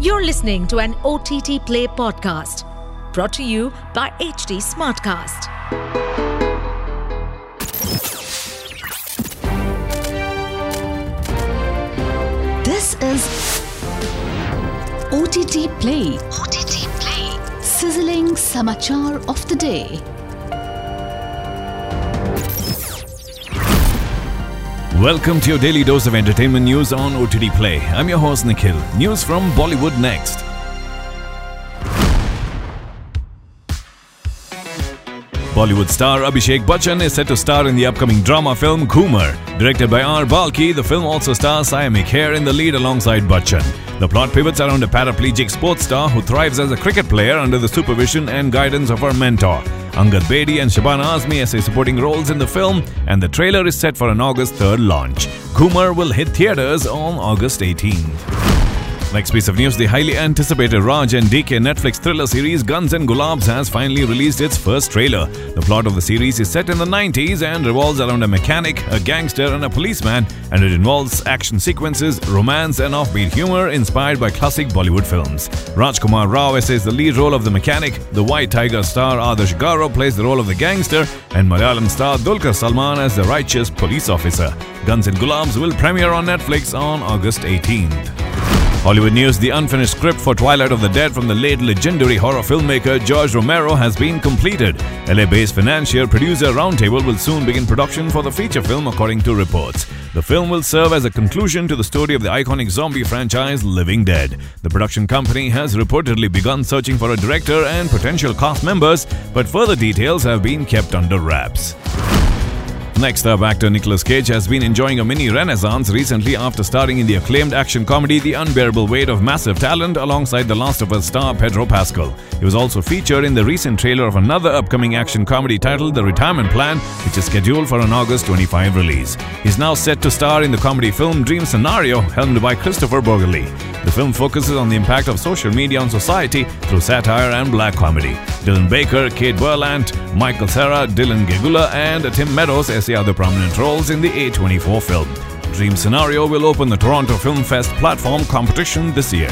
You're listening to an OTT Play podcast brought to you by HT Smartcast. This is OTT Play. OTT Play. Sizzling Samachar of the Day. Welcome to your daily dose of entertainment news on OTT Play. I'm your host Nikhil. News from Bollywood next. Bollywood star Abhishek Bachchan is set to star in the upcoming drama film Ghoomer. Directed by R. Balki, the film also stars Saiyami Kher in the lead alongside Bachchan. The plot pivots around a paraplegic sports star who thrives as a cricket player under the supervision and guidance of her mentor. Angad Bedi and Shabana Azmi essay supporting roles in the film, and the trailer is set for an August 3rd launch. Ghoomer will hit theaters on August 18th. Next piece of news the highly anticipated Raj and DK Netflix thriller series Guns and Gulabs has finally released its first trailer. The plot of the series is set in the 90s and revolves around a mechanic, a gangster, and a policeman, and it involves action sequences, romance, and offbeat humor inspired by classic Bollywood films. Rajkummar Rao essays the lead role of the mechanic, the White Tiger star Adarsh Gourav plays the role of the gangster, and Malayalam star Dulquer Salmaan as the righteous police officer. Guns and Gulabs will premiere on Netflix on August 18th. Hollywood news The unfinished script for Twilight of the Dead from the late legendary horror filmmaker George Romero has been completed. LA based financier producer Roundtable will soon begin production for the feature film, according to reports. The film will serve as a conclusion to the story of the iconic zombie franchise Living Dead. The production company has reportedly begun searching for a director and potential cast members, but further details have been kept under wraps. Next up, actor Nicolas Cage has been enjoying a mini renaissance recently after starring in the acclaimed action comedy The Unbearable Weight of Massive Talent alongside The Last of Us star Pedro Pascal. He was also featured in the recent trailer of another upcoming action comedy titled The Retirement Plan, which is scheduled for an August 25 release. He's now set to star in the comedy film Dream Scenario, helmed by Kristoffer Borgli. The film focuses on the impact of social media on society through satire and black comedy. Dylan Baker, Kate Berlant, Michael Cera, Dylan Gelula, and Tim Meadows essay other prominent roles in the A24 film. Dream Scenario will open the Toronto Film Fest platform competition this year.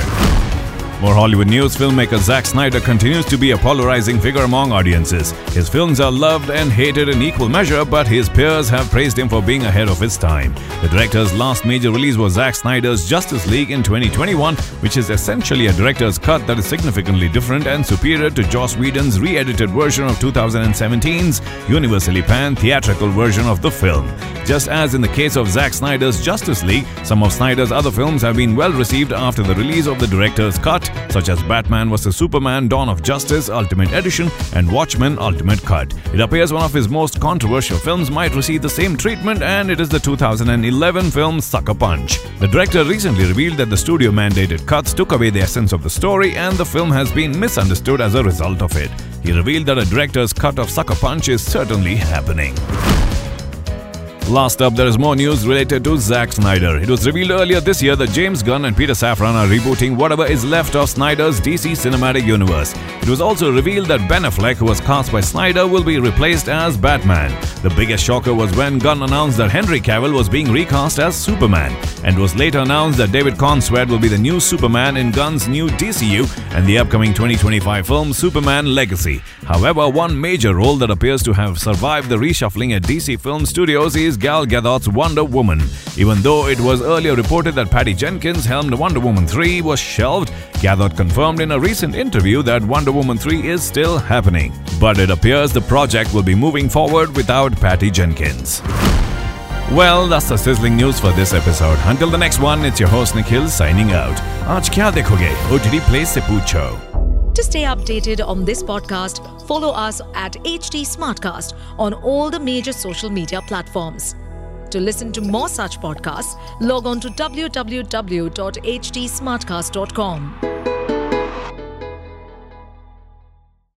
More Hollywood news filmmaker Zack Snyder continues to be a polarizing figure among audiences. His films are loved and hated in equal measure, but his peers have praised him for being ahead of his time. The director's last major release was Zack Snyder's Justice League in 2021, which is essentially a director's cut that is significantly different and superior to Joss Whedon's re edited version of 2017's universally panned theatrical version of the film. Just as in the case of Zack Snyder's Justice League, some of Snyder's other films have been well received after the release of the director's cut such as Batman vs. Superman Dawn of Justice Ultimate Edition and Watchmen Ultimate Cut. It appears one of his most controversial films might receive the same treatment, and it is the 2011 film Sucker Punch. The director recently revealed that the studio mandated cuts took away the essence of the story, and the film has been misunderstood as a result of it. He revealed that a director's cut of Sucker Punch is certainly happening. Last up, there is more news related to Zack Snyder. It was revealed earlier this year that James Gunn and Peter Safran are rebooting whatever is left of Snyder's DC Cinematic Universe. It was also revealed that Ben Affleck, who was cast by Snyder, will be replaced as Batman. The biggest shocker was when Gunn announced that Henry Cavill was being recast as Superman, and was later announced that David Corenswet will be the new Superman in Gunn's new DCU and the upcoming 2025 film Superman Legacy. However, one major role that appears to have survived the reshuffling at DC Film Studios is Gal Gadot's Wonder Woman. Even though it was earlier reported that Patty Jenkins helmed Wonder Woman 3 was shelved, Gadot confirmed in a recent interview that Wonder Woman 3 is still happening. But it appears the project will be moving forward without Patty Jenkins. Well, that's the sizzling news for this episode. Until the next one, it's your host Nikhil signing out. आज क्या देखोगे? OTT Play से पूछो. To stay updated on this podcast, follow us at HT Smartcast on all the major social media platforms. To listen to more such podcasts, log on to www.htsmartcast.com.